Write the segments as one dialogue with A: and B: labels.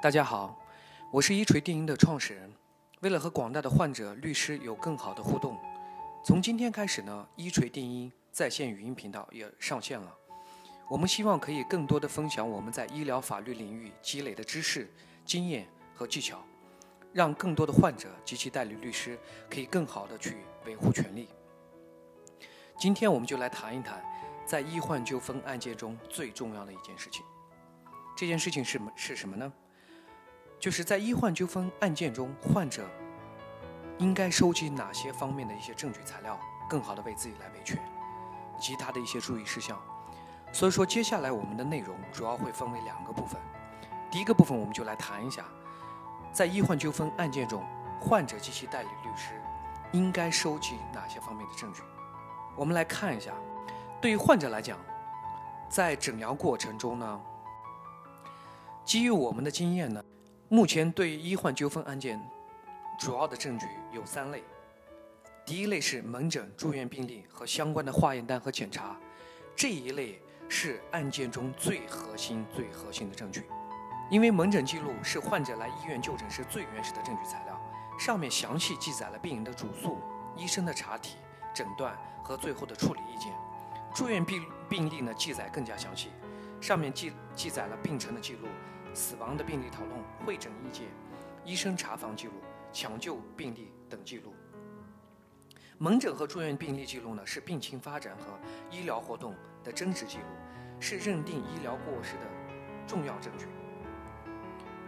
A: 大家好，我是一锤定音的创始人。为了和广大的患者、律师有更好的互动，从今天开始呢，一锤定音在线语音频道也上线了。我们希望可以更多的分享我们在医疗法律领域积累的知识、经验和技巧，让更多的患者及其代理律师可以更好的去维护权利。今天我们就来谈一谈，在医患纠纷案件中最重要的一件事情。这件事情是是什么呢？就是在医患纠纷案件中，患者应该收集哪些方面的一些证据材料，更好的为自己来维权，及他的一些注意事项。所以说，接下来我们的内容主要会分为两个部分。第一个部分，我们就来谈一下，在医患纠纷案件中，患者及其代理律师应该收集哪些方面的证据。我们来看一下，对于患者来讲，在诊疗过程中呢，基于我们的经验呢。目前对于医患纠纷案件，主要的证据有三类。第一类是门诊、住院病历和相关的化验单和检查，这一类是案件中最核心、最核心的证据。因为门诊记录是患者来医院就诊时最原始的证据材料，上面详细记载了病人的主诉、医生的查体、诊断和最后的处理意见。住院病病历呢，记载更加详细，上面记记载了病程的记录。死亡的病例讨论、会诊意见、医生查房记录、抢救病例等记录。门诊和住院病历记录呢，是病情发展和医疗活动的真实记录，是认定医疗过失的重要证据。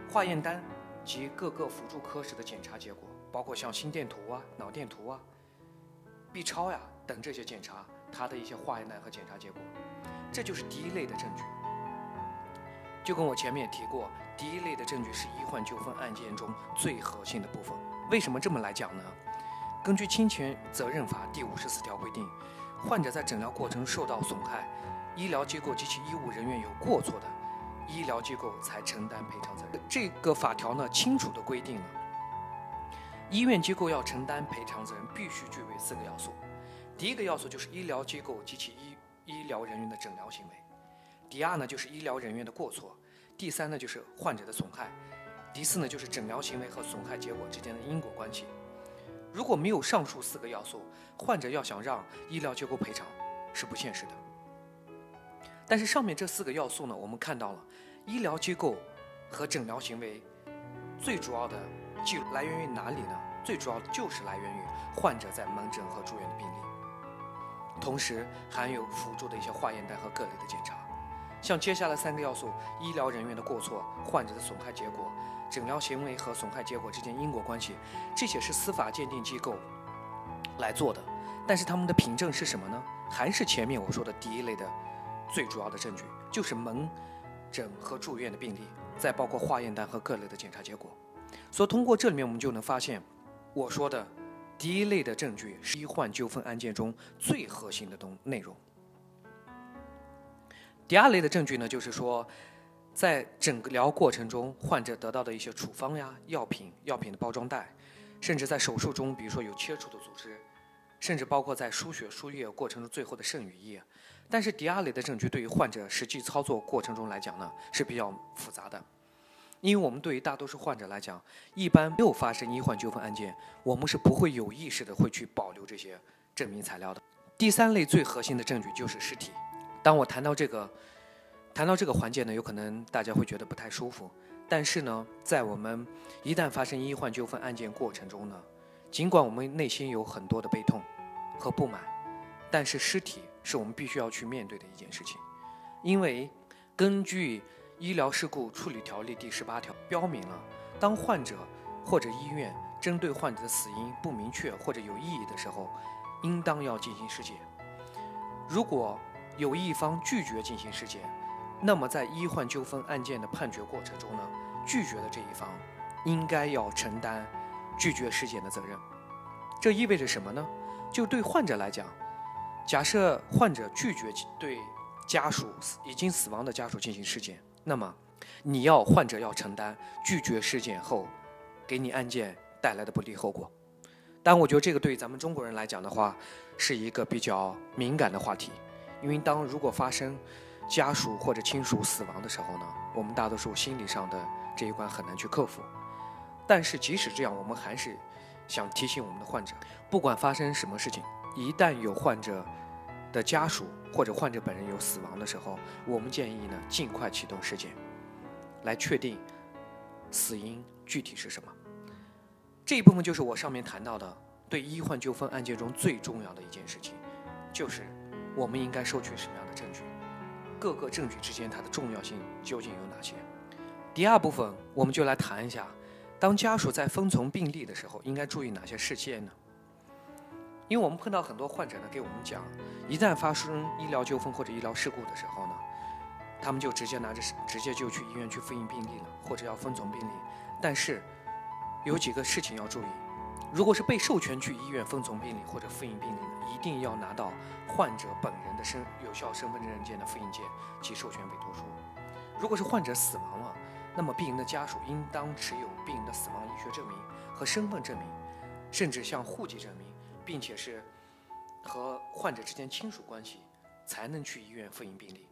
A: 化验单及各个辅助科室的检查结果，包括像心电图啊、脑电图啊、B 超呀等这些检查，它的一些化验单和检查结果，这就是第一类的证据。就跟我前面也提过，第一类的证据是医患纠纷案件中最核心的部分。为什么这么来讲呢？根据侵权责任法第五十四条规定，患者在诊疗过程受到损害，医疗机构及其医务人员有过错的，医疗机构才承担赔偿责任。这个法条呢，清楚地规定了，医院机构要承担赔偿责任，必须具备四个要素。第一个要素就是医疗机构及其医医疗人员的诊疗行为。第二呢，就是医疗人员的过错；第三呢，就是患者的损害；第四呢，就是诊疗行为和损害结果之间的因果关系。如果没有上述四个要素，患者要想让医疗机构赔偿是不现实的。但是上面这四个要素呢，我们看到了医疗机构和诊疗行为最主要的记录来源于哪里呢？最主要就是来源于患者在门诊和住院的病历，同时含有辅助的一些化验单和各类的检查。像接下来三个要素：医疗人员的过错、患者的损害结果、诊疗行为和损害结果之间因果关系，这些是司法鉴定机构来做的。但是他们的凭证是什么呢？还是前面我说的第一类的最主要的证据，就是门诊和住院的病历，再包括化验单和各类的检查结果。所以通过这里面我们就能发现，我说的第一类的证据是医患纠纷案件中最核心的东内容。第二类的证据呢，就是说，在诊疗过程中，患者得到的一些处方呀、药品、药品的包装袋，甚至在手术中，比如说有切除的组织，甚至包括在输血输液过程中最后的剩余液。但是第二类的证据对于患者实际操作过程中来讲呢，是比较复杂的，因为我们对于大多数患者来讲，一般没有发生医患纠纷案件，我们是不会有意识的会去保留这些证明材料的。第三类最核心的证据就是尸体。当我谈到这个，谈到这个环节呢，有可能大家会觉得不太舒服。但是呢，在我们一旦发生医患纠纷案件过程中呢，尽管我们内心有很多的悲痛和不满，但是尸体是我们必须要去面对的一件事情。因为根据《医疗事故处理条例》第十八条标明了，当患者或者医院针对患者的死因不明确或者有异议的时候，应当要进行尸检。如果有一方拒绝进行尸检，那么在医患纠纷案件的判决过程中呢，拒绝的这一方应该要承担拒绝尸检的责任。这意味着什么呢？就对患者来讲，假设患者拒绝对家属已经死亡的家属进行尸检，那么你要患者要承担拒绝尸检后给你案件带来的不利后果。但我觉得这个对咱们中国人来讲的话，是一个比较敏感的话题。因为当如果发生家属或者亲属死亡的时候呢，我们大多数心理上的这一关很难去克服。但是即使这样，我们还是想提醒我们的患者，不管发生什么事情，一旦有患者的家属或者患者本人有死亡的时候，我们建议呢尽快启动尸检，来确定死因具体是什么。这一部分就是我上面谈到的，对医患纠纷案件中最重要的一件事情，就是我们应该收取什么样的证据，各个证据之间它的重要性究竟有哪些。第二部分，我们就来谈一下，当家属在分从病历的时候，应该注意哪些事件呢？因为我们碰到很多患者呢，给我们讲，一旦发生医疗纠纷或者医疗事故的时候呢，他们就直接拿着直接就去医院去复印病历了，或者要分从病历，但是。有几个事情要注意，如果是被授权去医院分从病历或者复印病历的，一定要拿到患者本人的身有效身份证件的复印件及授权委托书。如果是患者死亡了，那么病人的家属应当持有病人的死亡医学证明和身份证明，甚至像户籍证明，并且是和患者之间亲属关系，才能去医院复印病历。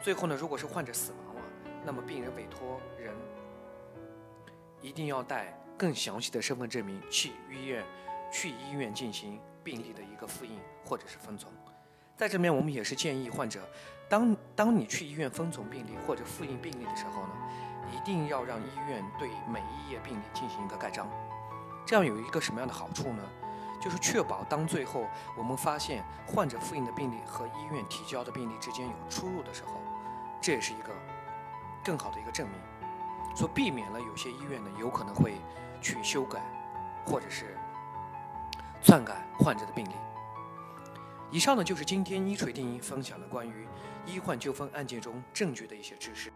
A: 最后呢，如果是患者死亡了，那么病人委托人。一定要带更详细的身份证明去医院，去医院进行病历的一个复印或者是封存。在这边，我们也是建议患者，当当你去医院封存病历或者复印病历的时候呢，一定要让医院对每一页病历进行一个盖章。这样有一个什么样的好处呢？就是确保当最后我们发现患者复印的病历和医院提交的病历之间有出入的时候，这也是一个更好的一个证明。所避免了有些医院呢有可能会去修改或者是篡改患者的病历。以上呢就是今天一锤定音分享的关于医患纠纷案件中证据的一些知识。